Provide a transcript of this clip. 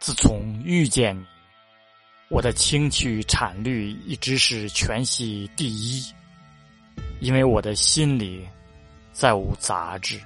自从遇见你我的氢气产率一直是全系第一因为我的心里再无杂质。